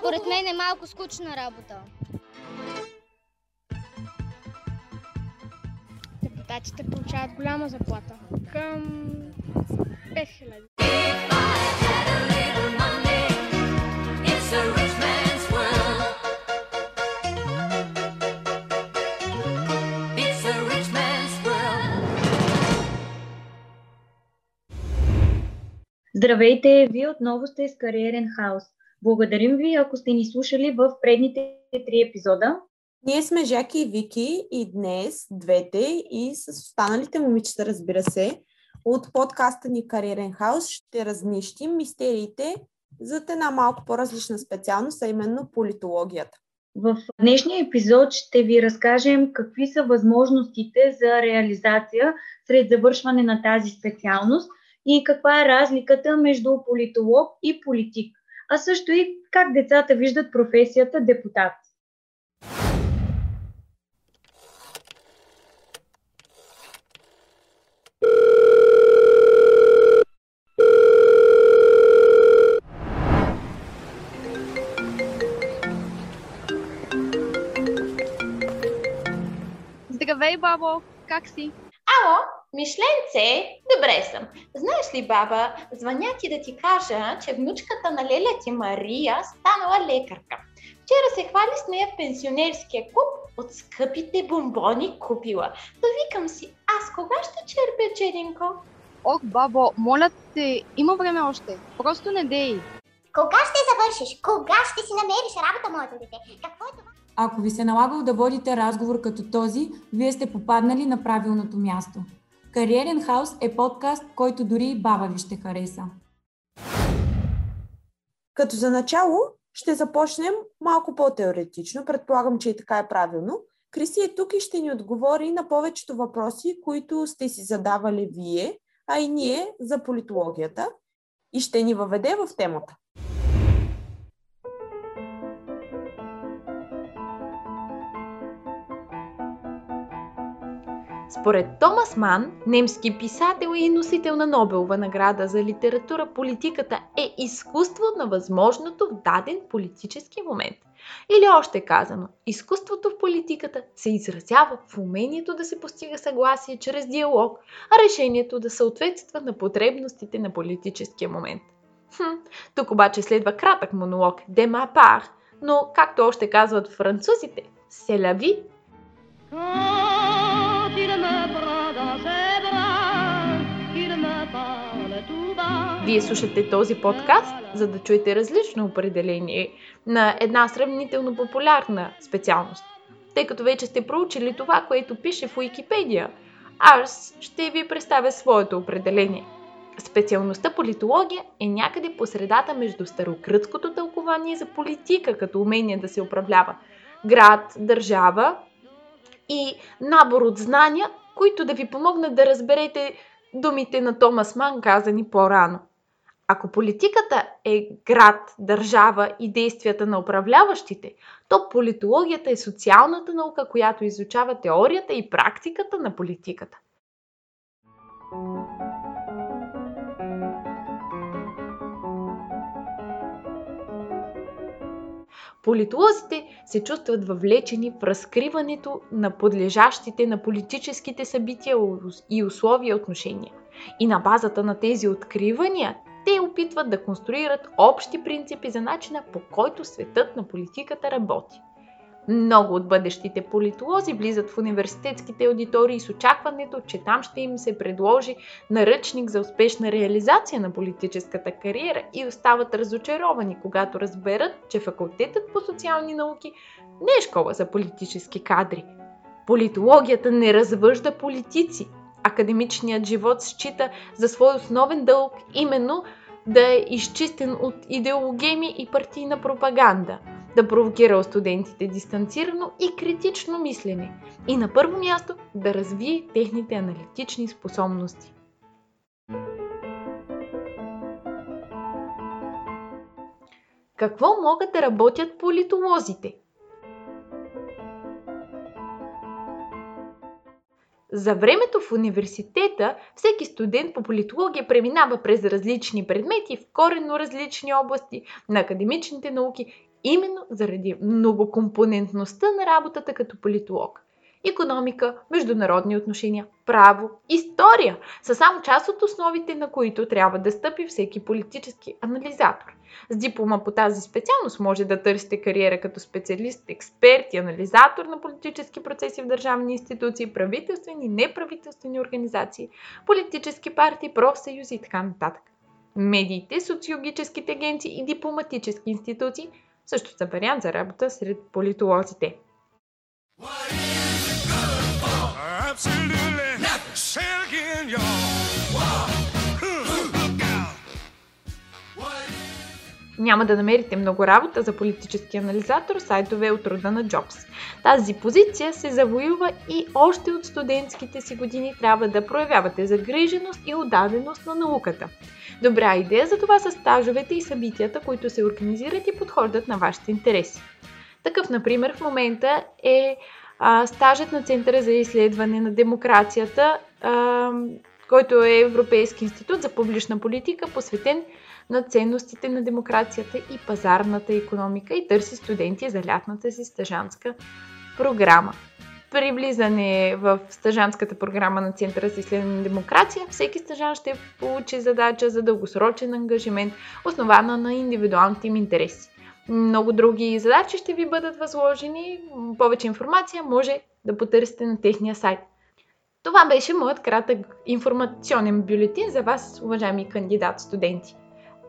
Според мен е малко скучна работа. Депутатите получават голяма заплата. Към 5000. It's a rich man's world. It's a rich man's world. Здравейте, вие отново сте с Кариерен хаос. Благодарим ви, ако сте ни слушали в предните три епизода. Ние сме Жаки и Вики и днес двете и с останалите момичета, разбира се, от подкаста ни Кариерен хаос ще разнищим мистериите за една малко по-различна специалност, а именно политологията. В днешния епизод ще ви разкажем какви са възможностите за реализация сред завършване на тази специалност и каква е разликата между политолог и политик, а също и как децата виждат професията депутат. Здравей, бабо! Как си? Мишленце, добре съм. Знаеш ли, баба, звъня ти да ти кажа, че внучката на леля ти Мария станала лекарка. Вчера се хвали с нея в пенсионерския клуб от скъпите бомбони купила. Да викам си, аз кога ще черпя, черенко? Ох, бабо, моля те, има време още. Просто не дей. Кога ще завършиш? Кога ще си намериш работа, моето дете? Какво е това? Ако ви се налагал да водите разговор като този, вие сте попаднали на правилното място. Кариерен хаос е подкаст, който дори и баба ви ще хареса. Като за начало ще започнем малко по-теоретично, предполагам, че и така е правилно. Криси е тук и ще ни отговори на повечето въпроси, които сте си задавали вие, а и ние за политологията и ще ни въведе в темата. Според Томас Ман, немски писател и носител на Нобелова награда за литература, политиката е изкуство на възможното в даден политически момент. Или още казано, изкуството в политиката се изразява в умението да се постига съгласие чрез диалог, а решението да съответства на потребностите на политическия момент. Хм, тук обаче следва кратък монолог «Дема пар», но, както още казват французите, «Се лави Вие слушате този подкаст, за да чуете различно определение на една сравнително популярна специалност. Тъй като вече сте проучили това, което пише в Уикипедия, аз ще ви представя своето определение. Специалността политология е някъде по средата между старокрътското тълкование за политика като умение да се управлява град, държава и набор от знания, които да ви помогнат да разберете думите на Томас Ман, казани по-рано. Ако политиката е град, държава и действията на управляващите, то политологията е социалната наука, която изучава теорията и практиката на политиката. Политолозите се чувстват въвлечени в разкриването на подлежащите на политическите събития и условия отношения. И на базата на тези откривания опитват да конструират общи принципи за начина по който светът на политиката работи. Много от бъдещите политолози влизат в университетските аудитории с очакването, че там ще им се предложи наръчник за успешна реализация на политическата кариера и остават разочаровани, когато разберат, че факултетът по социални науки не е школа за политически кадри. Политологията не развъжда политици. Академичният живот счита за свой основен дълг именно да е изчистен от идеологеми и партийна пропаганда – да провокира у студентите дистанцирано и критично мислене и на първо място да развие техните аналитични способности. Какво могат да работят политолозите? За времето в университета всеки студент по политология преминава през различни предмети в коренно различни области на академичните науки именно заради многокомпонентността на работата като политолог. Економика, международни отношения, право, история са само част от основите, на които трябва да стъпи всеки политически анализатор. С диплома по тази специалност може да търсите кариера като специалист, експерт и анализатор на политически процеси в държавни институции, правителствени неправителствени организации, политически партии, профсъюзи и така нататък. Медиите, социологическите агенции и дипломатически институции също са вариант за работа сред политолозите. Няма да намерите много работа за политически анализатор сайтове от рода на Джобс. Тази позиция се завоюва и още от студентските си години трябва да проявявате загриженост и отдаденост на науката. Добра идея за това са стажовете и събитията, които се организират и подхождат на вашите интереси. Такъв, например, в момента е стажът на Центъра за изследване на демокрацията, който е Европейски институт за публична политика, посветен на ценностите на демокрацията и пазарната економика и търси студенти за лятната си стажанска програма. При влизане в стажанската програма на Центъра за изследване на демокрация, всеки стажан ще получи задача за дългосрочен ангажимент, основана на индивидуалните им интереси. Много други задачи ще ви бъдат възложени. Повече информация може да потърсите на техния сайт. Това беше моят кратък информационен бюлетин за вас, уважаеми кандидат студенти.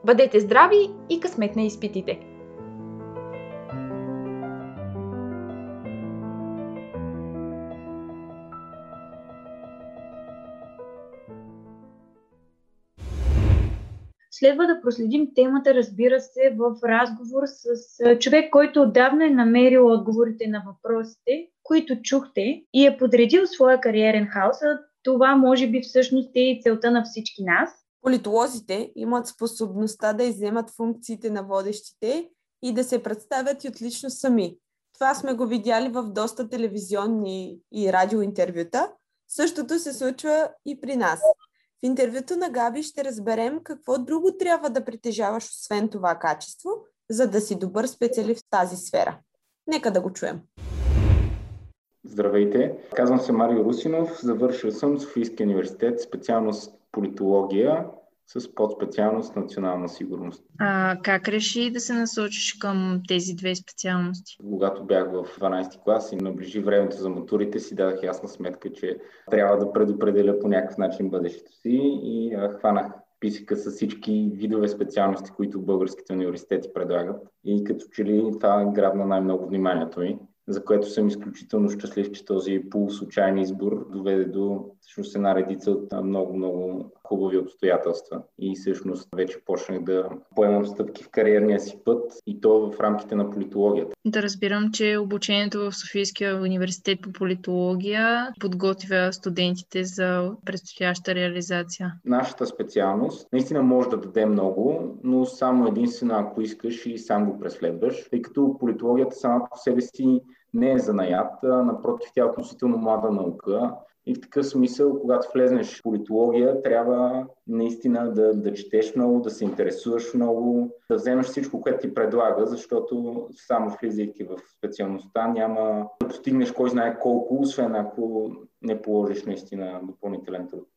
Бъдете здрави и късмет на изпитите! Следва да проследим темата, разбира се, в разговор с човек, който отдавна е намерил отговорите на въпросите, които чухте и е подредил своя кариерен хаос. Това може би всъщност е и целта на всички нас. Политолозите имат способността да изземат функциите на водещите и да се представят и отлично сами. Това сме го видяли в доста телевизионни и радиоинтервюта. Същото се случва и при нас. В интервюто на Габи ще разберем какво друго трябва да притежаваш освен това качество, за да си добър специалист в тази сфера. Нека да го чуем. Здравейте! Казвам се Марио Русинов. Завършил съм Софийския университет, специалност политология с подспециалност национална сигурност. А как реши да се насочиш към тези две специалности? Когато бях в 12 клас и наближи времето за матурите, си дадах ясна сметка, че трябва да предопределя по някакъв начин бъдещето си и а, хванах писика с всички видове специалности, които българските университети предлагат. И като че ли това грабна най-много вниманието ми за което съм изключително щастлив, че този полуслучайен избор доведе до всъщност една редица от много-много хубави обстоятелства. И всъщност вече почнах да поемам стъпки в кариерния си път и то в рамките на политологията. Да разбирам, че обучението в Софийския университет по политология подготвя студентите за предстояща реализация. Нашата специалност наистина може да даде много, но само единствено ако искаш и сам го преследваш, тъй като политологията сама по себе си не е занаят, напротив, тя е относително млада наука. И в такъв смисъл, когато влезнеш в политология, трябва наистина да, да четеш много, да се интересуваш много, да вземеш всичко, което ти предлага, защото само влизайки в специалността няма да постигнеш кой знае колко, освен ако не положиш наистина допълнителен труд.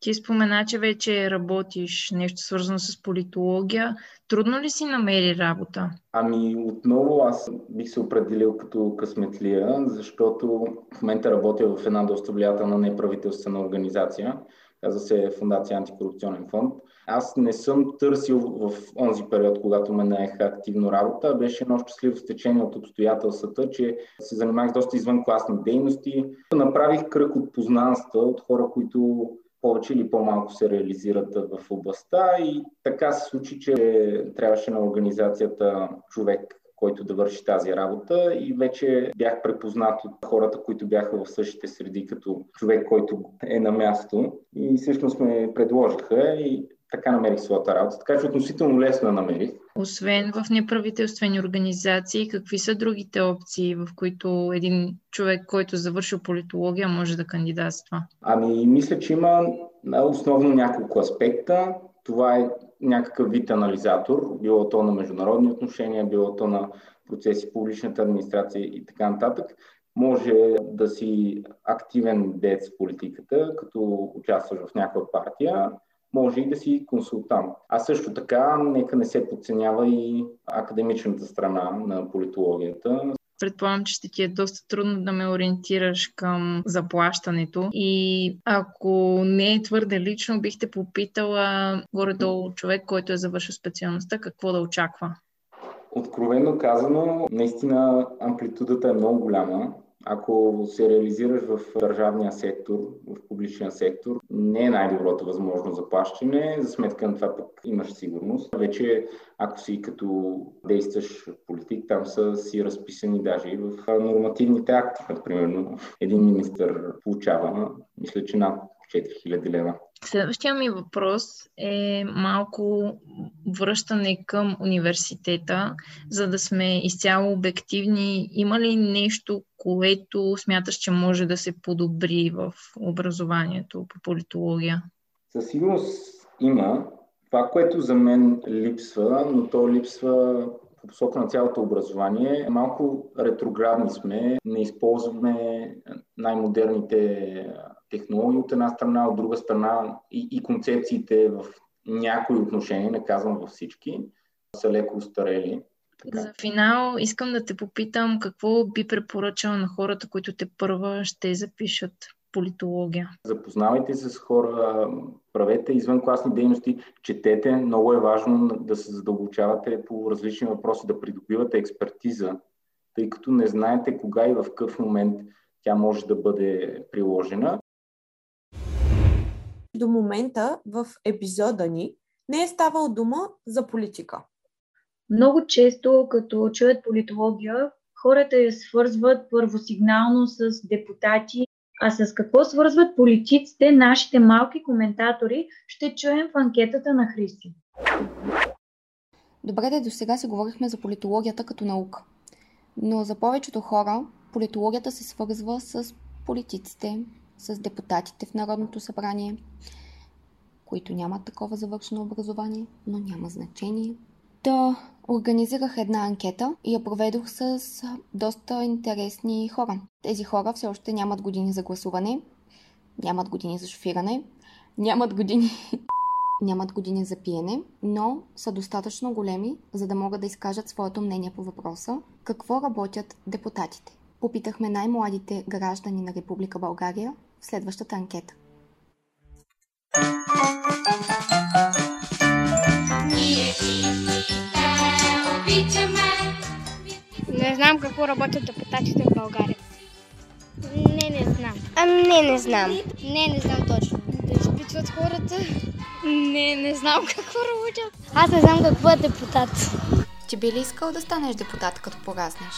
Ти спомена, че вече работиш нещо свързано с политология. Трудно ли си намери работа? Ами отново аз бих се определил като късметлия, защото в момента работя в една доста влиятелна неправителствена организация. Казва се Фундация Антикорупционен фонд. Аз не съм търсил в онзи период, когато ме наеха активно работа. Беше едно щастливо стечение от обстоятелствата, че се занимах с доста извънкласни дейности. Направих кръг от познанства от хора, които повече или по-малко се реализират в областта и така се случи, че трябваше на организацията човек, който да върши тази работа и вече бях препознат от хората, които бяха в същите среди като човек, който е на място. И всъщност ме предложиха и така намерих своята работа. Така че относително лесно намерих. Освен в неправителствени организации, какви са другите опции, в които един човек, който завършил политология, може да кандидатства? Ами, мисля, че има основно няколко аспекта. Това е някакъв вид анализатор, било то на международни отношения, било то на процеси, публичната администрация и така нататък, може да си активен дец в политиката, като участваш в някаква партия, може и да си консултант. А също така, нека не се подценява и академичната страна на политологията. Предполагам, че ще ти е доста трудно да ме ориентираш към заплащането. И ако не е твърде лично, бих те попитала горе-долу човек, който е завършил специалността, какво да очаква. Откровено казано, наистина амплитудата е много голяма ако се реализираш в държавния сектор, в публичния сектор, не е най-доброто възможно заплащане. За сметка на това пък имаш сигурност. Вече, ако си като действаш политик, там са си разписани даже и в нормативните акти. Например, един министър получава, мисля, че над 4000 лева. Следващия ми въпрос е малко връщане към университета, за да сме изцяло обективни. Има ли нещо, което смяташ, че може да се подобри в образованието по политология? Със сигурност има. Това, което за мен липсва, но то липсва по посока на цялото образование, малко ретроградни сме, не използваме най-модерните технологии от една страна, от друга страна и, и концепциите в някои отношения, не казвам във всички, са леко устарели. Така. За финал искам да те попитам какво би препоръчал на хората, които те първа ще запишат политология. Запознавайте се с хора, правете извънкласни дейности, четете. Много е важно да се задълбочавате по различни въпроси, да придобивате експертиза, тъй като не знаете кога и в какъв момент тя може да бъде приложена. До момента в епизода ни не е ставал дума за политика. Много често, като чуят политология, хората я свързват първосигнално с депутати, а с какво свързват политиците, нашите малки коментатори, ще чуем в анкетата на Христи. Добре, да до сега си говорихме за политологията като наука. Но за повечето хора политологията се свързва с политиците, с депутатите в Народното събрание, които нямат такова завършено образование, но няма значение. Та организирах една анкета и я проведох с доста интересни хора. Тези хора все още нямат години за гласуване, нямат години за шофиране, нямат години нямат години за пиене, но са достатъчно големи, за да могат да изкажат своето мнение по въпроса какво работят депутатите. Попитахме най-младите граждани на Република България в следващата анкета. Не знам какво работят депутатите в България. Не, не знам. А, не, не знам. Не, не знам точно. Да изпитват хората. Не, не знам какво работят. Аз не знам какво е депутат. Ти би ли искал да станеш депутат, като пораснеш?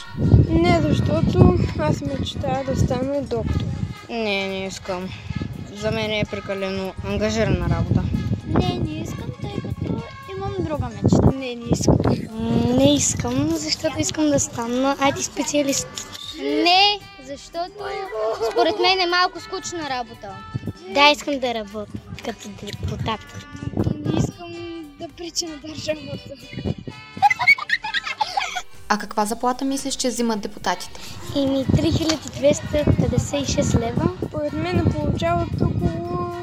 Не, защото аз мечтая да стана доктор. Не, не искам. За мен е прекалено ангажирана работа. Не, не искам, тъй като имам друга мечта. Не, не искам. Не искам, защото искам да стана IT специалист. Не, защото според мен е малко скучна работа. Да, искам да работя като депутат. Не искам да прича на държавата. А каква заплата мислиш, че взимат депутатите? Ими 3256 лева. Поред мен получават около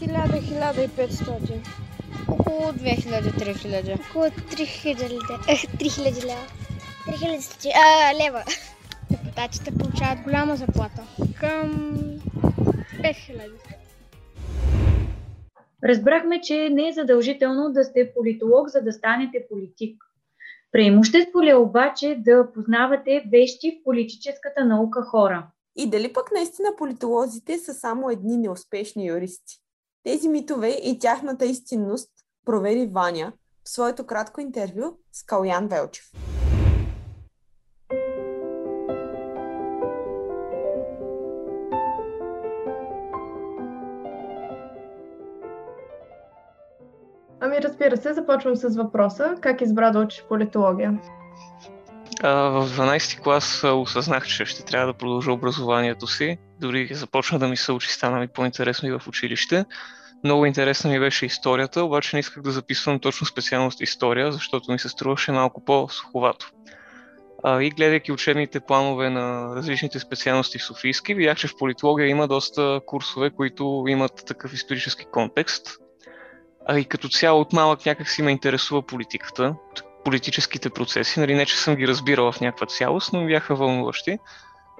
1000-1500. Около 2000-3000. Около 3000, е, 3000 лева. 3000 а, лева. Депутатите получават голяма заплата. Към 5000. Разбрахме, че не е задължително да сте политолог, за да станете политик. Преимущество ли е обаче да познавате вещи в политическата наука хора? И дали пък наистина политолозите са само едни неуспешни юристи? Тези митове и тяхната истинност провери Ваня в своето кратко интервю с Калян Велчев. Ами разбира се, започвам с въпроса. Как избра да учиш политология? А, в 12 клас осъзнах, че ще трябва да продължа образованието си. Дори започна да ми се учи, стана ми по-интересно и в училище. Много интересна ми беше историята, обаче не исках да записвам точно специалност история, защото ми се струваше малко по-суховато. А, и гледайки учебните планове на различните специалности в Софийски, видях, че в политология има доста курсове, които имат такъв исторически контекст. А и като цяло от малък някак си ме интересува политиката, политическите процеси. Нали, не, че съм ги разбирал в някаква цялост, но бяха вълнуващи.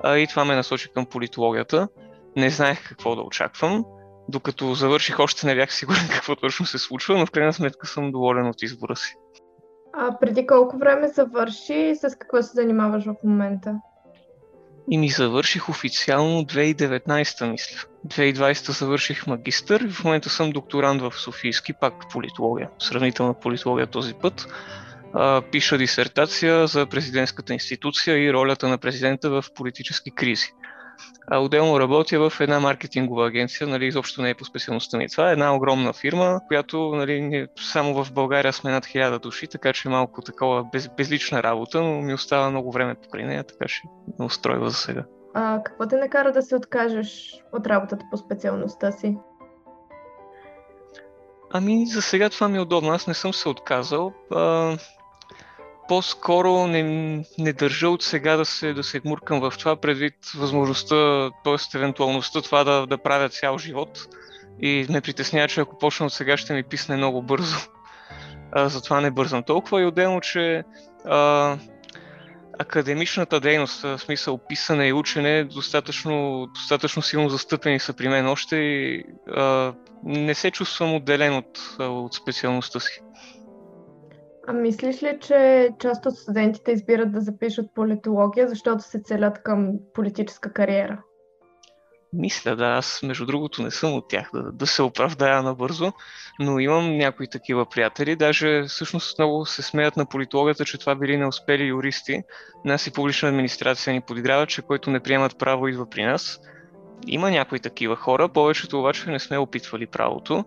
А, и това ме насочи към политологията. Не знаех какво да очаквам. Докато завърших, още не бях сигурен какво точно се случва, но в крайна сметка съм доволен от избора си. А преди колко време завърши и с какво се занимаваш в момента? И ми завърших официално 2019, мисля. 2020 завърших магистър и в момента съм докторант в Софийски, пак политология, сравнителна политология този път. А, пиша дисертация за президентската институция и ролята на президента в политически кризи. А отделно работя в една маркетингова агенция, нали, изобщо не е по специалността ми. Това е една огромна фирма, която нали, само в България сме над хиляда души, така че е малко такова без, безлична работа, но ми остава много време покрай нея, така че ме устройва за сега. А какво те накара да се откажеш от работата по специалността си? Ами, за сега това ми е удобно. Аз не съм се отказал. А, по-скоро не, не държа от сега да се, да се гмуркам в това, предвид възможността, т.е. евентуалността това да, да правя цял живот. И ме притеснява, че ако почна от сега ще ми писне много бързо. А, затова не бързам толкова и отделно, че а, академичната дейност, в смисъл писане и учене, достатъчно, достатъчно силно застъпени са при мен още и а, не се чувствам отделен от, от специалността си. А мислиш ли, че част от студентите избират да запишат политология, защото се целят към политическа кариера? Мисля, да, аз между другото не съм от тях да, да се оправдая набързо, но имам някои такива приятели. Даже всъщност много се смеят на политологията, че това били неуспели юристи. Нас и публична администрация ни подиграва, че който не приемат право идва при нас. Има някои такива хора, повечето обаче не сме опитвали правото.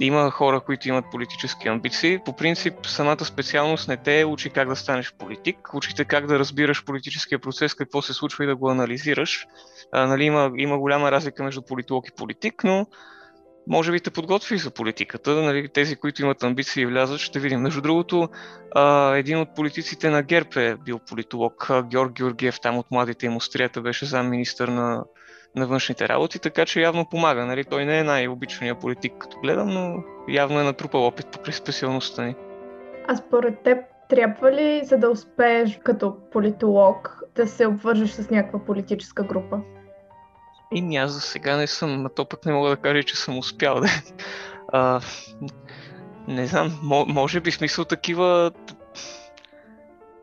Има хора, които имат политически амбиции. По принцип, самата специалност не те учи как да станеш политик, учите как да разбираш политическия процес, какво се случва и да го анализираш. А, нали, има, има голяма разлика между политолог и политик, но може би те подготви за политиката. Нали, тези, които имат амбиции и влязат, ще видим. Между другото, а, един от политиците на ГЕРБ е бил политолог, Георг Георгиев, там от младите им острията, беше замминистър на на външните работи, така че явно помага. Нали? Той не е най-обичания политик, като гледам, но явно е натрупал опит покрай специалността ни. А според теб трябва ли, за да успееш като политолог, да се обвържеш с някаква политическа група? И аз за сега не съм, а то пък не мога да кажа, че съм успял. Да. А, не знам, може би смисъл такива...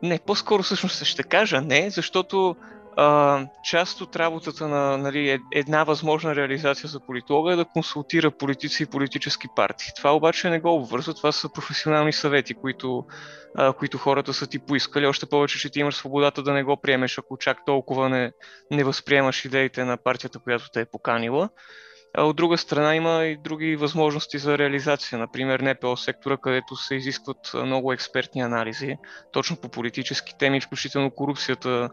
Не, по-скоро всъщност ще кажа не, защото а, част от работата на нали, е, една възможна реализация за политолога е да консултира политици и политически партии. Това обаче не го обвързва, това са професионални съвети, които, а, които хората са ти поискали. Още повече, че ти имаш свободата да не го приемеш, ако чак толкова не, не възприемаш идеите на партията, която те е поканила. А от друга страна има и други възможности за реализация, например НПО сектора, където се изискват много експертни анализи, точно по политически теми, включително корупцията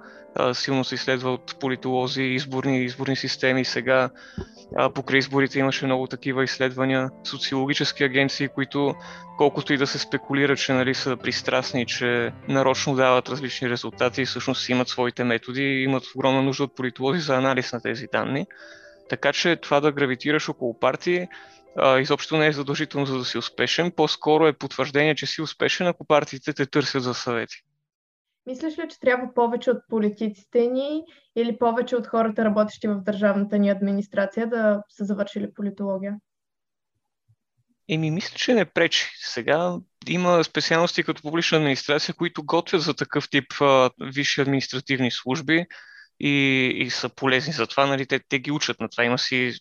силно се изследва от политолози, изборни, изборни системи. Сега покрай изборите имаше много такива изследвания, социологически агенции, които колкото и да се спекулира, че нали, са пристрастни, че нарочно дават различни резултати, всъщност имат своите методи и имат огромна нужда от политолози за анализ на тези данни. Така че това да гравитираш около партии а, изобщо не е задължително за да си успешен, по-скоро е потвърждение, че си успешен, ако партиите те търсят за съвети. Мислиш ли, че трябва повече от политиците ни или повече от хората, работещи в държавната ни администрация, да са завършили политология? Еми, мисля, че не пречи. Сега има специалности като публична администрация, които готвят за такъв тип а, висши административни служби и, и са полезни за това. Нали, те, те ги учат на това. Има си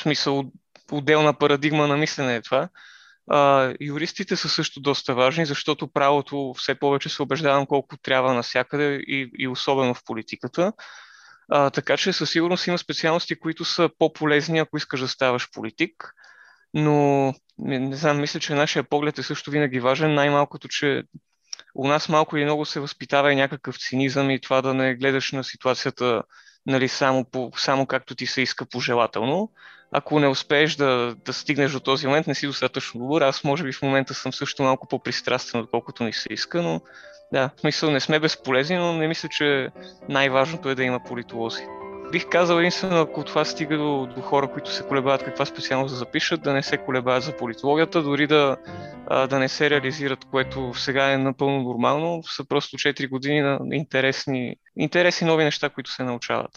смисъл отделна парадигма на мислене е това. А, юристите са също доста важни, защото правото все повече се убеждавам колко трябва навсякъде и, и особено в политиката. А, така че със сигурност има специалности, които са по-полезни, ако искаш да ставаш политик. Но не, не знам, мисля, че нашия поглед е също винаги важен. Най-малкото, че у нас малко или много се възпитава и някакъв цинизъм и това да не гледаш на ситуацията нали, само, по, само както ти се иска пожелателно, ако не успееш да, да стигнеш до този момент, не си достатъчно добър. Аз може би в момента съм също малко по-пристрастен, отколкото ни се иска, но да, в смисъл не сме безполезни, но не мисля, че най-важното е да има политолози. Бих казал единствено, ако това стига до, до хора, които се колебаят каква специалност да запишат, да не се колебаят за политологията, дори да, да не се реализират, което сега е напълно нормално, са просто 4 години на интересни, интересни нови неща, които се научават.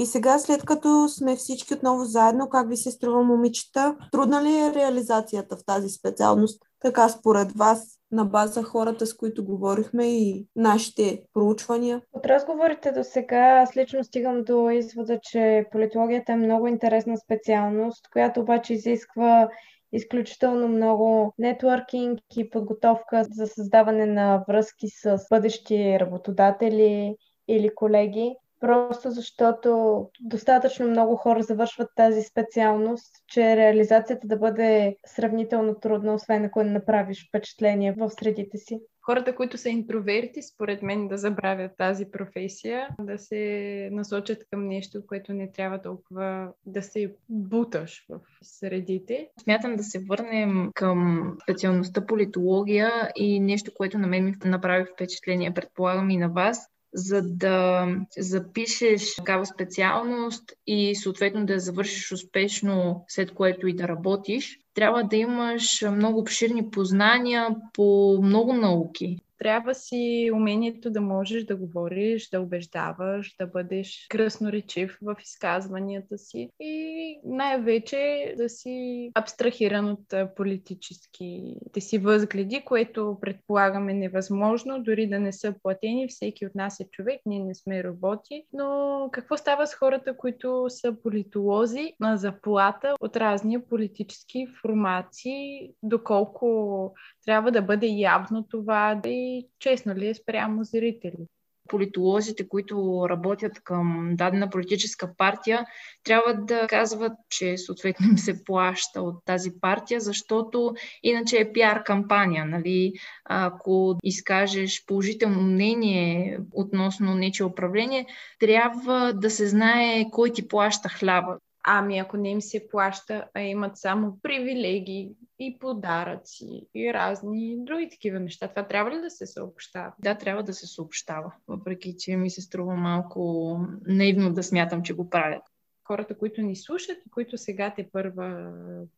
И сега, след като сме всички отново заедно, как ви се струва момичета? Трудна ли е реализацията в тази специалност? Така според вас, на база хората, с които говорихме и нашите проучвания? От разговорите до сега аз лично стигам до извода, че политологията е много интересна специалност, която обаче изисква изключително много нетворкинг и подготовка за създаване на връзки с бъдещи работодатели или колеги просто защото достатъчно много хора завършват тази специалност, че реализацията да бъде сравнително трудна, освен ако не направиш впечатление в средите си. Хората, които са интроверти, според мен да забравят тази професия, да се насочат към нещо, което не трябва толкова да се буташ в средите. Смятам да се върнем към специалността политология и нещо, което на мен ми направи впечатление, предполагам и на вас, за да запишеш такава специалност и съответно да я завършиш успешно, след което и да работиш, трябва да имаш много обширни познания по много науки трябва си умението да можеш да говориш, да убеждаваш, да бъдеш кръсноречив в изказванията си и най-вече да си абстрахиран от политическите си възгледи, което предполагаме невъзможно, дори да не са платени. Всеки от нас е човек, ние не сме роботи. Но какво става с хората, които са политолози на заплата от разни политически формации, доколко трябва да бъде явно това и честно ли е спрямо зрители. Политолозите, които работят към дадена политическа партия, трябва да казват, че съответно им се плаща от тази партия, защото иначе е пиар кампания. Нали? Ако изкажеш положително мнение относно нече управление, трябва да се знае кой ти плаща хляба. Ами ако не им се плаща, а имат само привилегии и подаръци и разни други такива неща, това трябва ли да се съобщава? Да, трябва да се съобщава, въпреки че ми се струва малко наивно да смятам, че го правят. Хората, които ни слушат и които сега те първа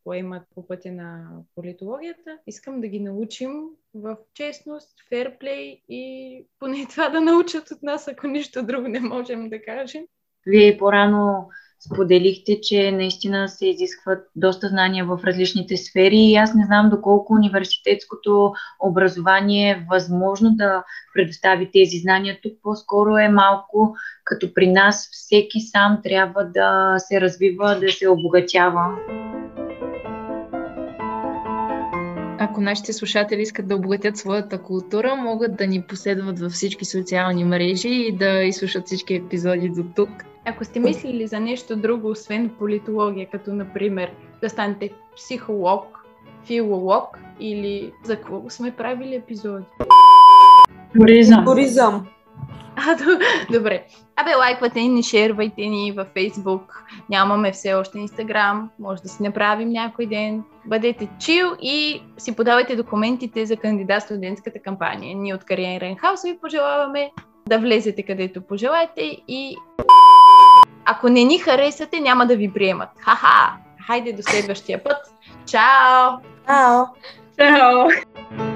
поемат по пътя на политологията, искам да ги научим в честност, ферплей и поне това да научат от нас, ако нищо друго не можем да кажем. Вие по-рано споделихте, че наистина се изискват доста знания в различните сфери и аз не знам доколко университетското образование е възможно да предостави тези знания. Тук по-скоро е малко като при нас всеки сам трябва да се развива, да се обогатява. Ако нашите слушатели искат да обогатят своята култура, могат да ни последват във всички социални мрежи и да изслушат всички епизоди до тук. Ако сте мислили за нещо друго, освен политология, като например да станете психолог, филолог или за какво сме правили епизоди? Туризъм. Туризъм. А, добре. Абе, лайквате ни, шервайте ни във Фейсбук. Нямаме все още Инстаграм. Може да си направим някой ден. Бъдете чил и си подавайте документите за кандидат студентската кампания. Ние от Кариерен Хаус ви пожелаваме да влезете където пожелаете и ако не ни харесате, няма да ви приемат. Ха-ха! Хайде до следващия път. Чао! Чао! Чао!